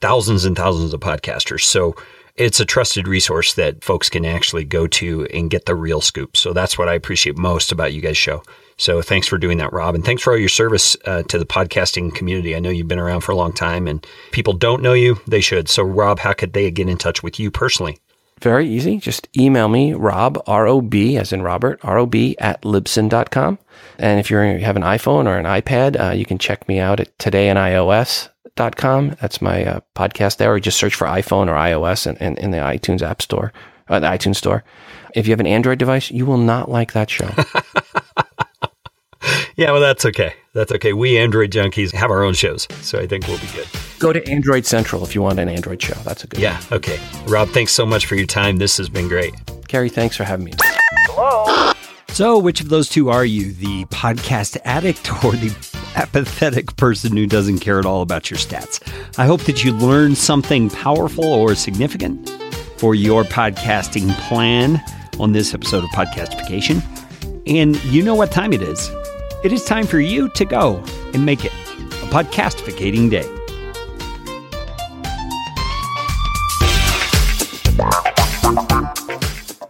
thousands and thousands of podcasters. So it's a trusted resource that folks can actually go to and get the real scoop. So that's what I appreciate most about you guys' show. So thanks for doing that, Rob, and thanks for all your service uh, to the podcasting community. I know you've been around for a long time, and people don't know you; they should. So, Rob, how could they get in touch with you personally? Very easy. Just email me, Rob, R O B, as in Robert, R O B, at Libsyn.com. And if you have an iPhone or an iPad, uh, you can check me out at todayinios.com. That's my uh, podcast there, or just search for iPhone or iOS in, in, in the iTunes App Store, uh, the iTunes Store. If you have an Android device, you will not like that show. yeah, well, that's okay. That's okay. We Android junkies have our own shows, so I think we'll be good. Go to Android Central if you want an Android show. That's a good Yeah, one. okay. Rob, thanks so much for your time. This has been great. Gary, thanks for having me. Hello. So, which of those two are you, the podcast addict or the apathetic person who doesn't care at all about your stats? I hope that you learned something powerful or significant for your podcasting plan on this episode of Podcastification. And you know what time it is. It is time for you to go and make it a podcastificating day.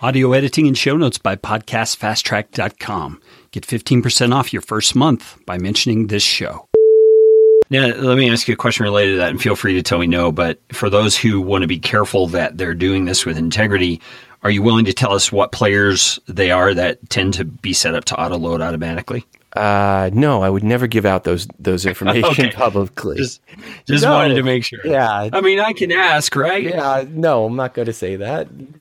Audio editing and show notes by podcastfasttrack.com. Get 15% off your first month by mentioning this show. Now, let me ask you a question related to that, and feel free to tell me no. But for those who want to be careful that they're doing this with integrity, are you willing to tell us what players they are that tend to be set up to auto load automatically? Uh, no, I would never give out those those information okay. publicly. Just, just no. wanted to make sure. Yeah. I mean, I can ask, right? Yeah. No, I'm not going to say that.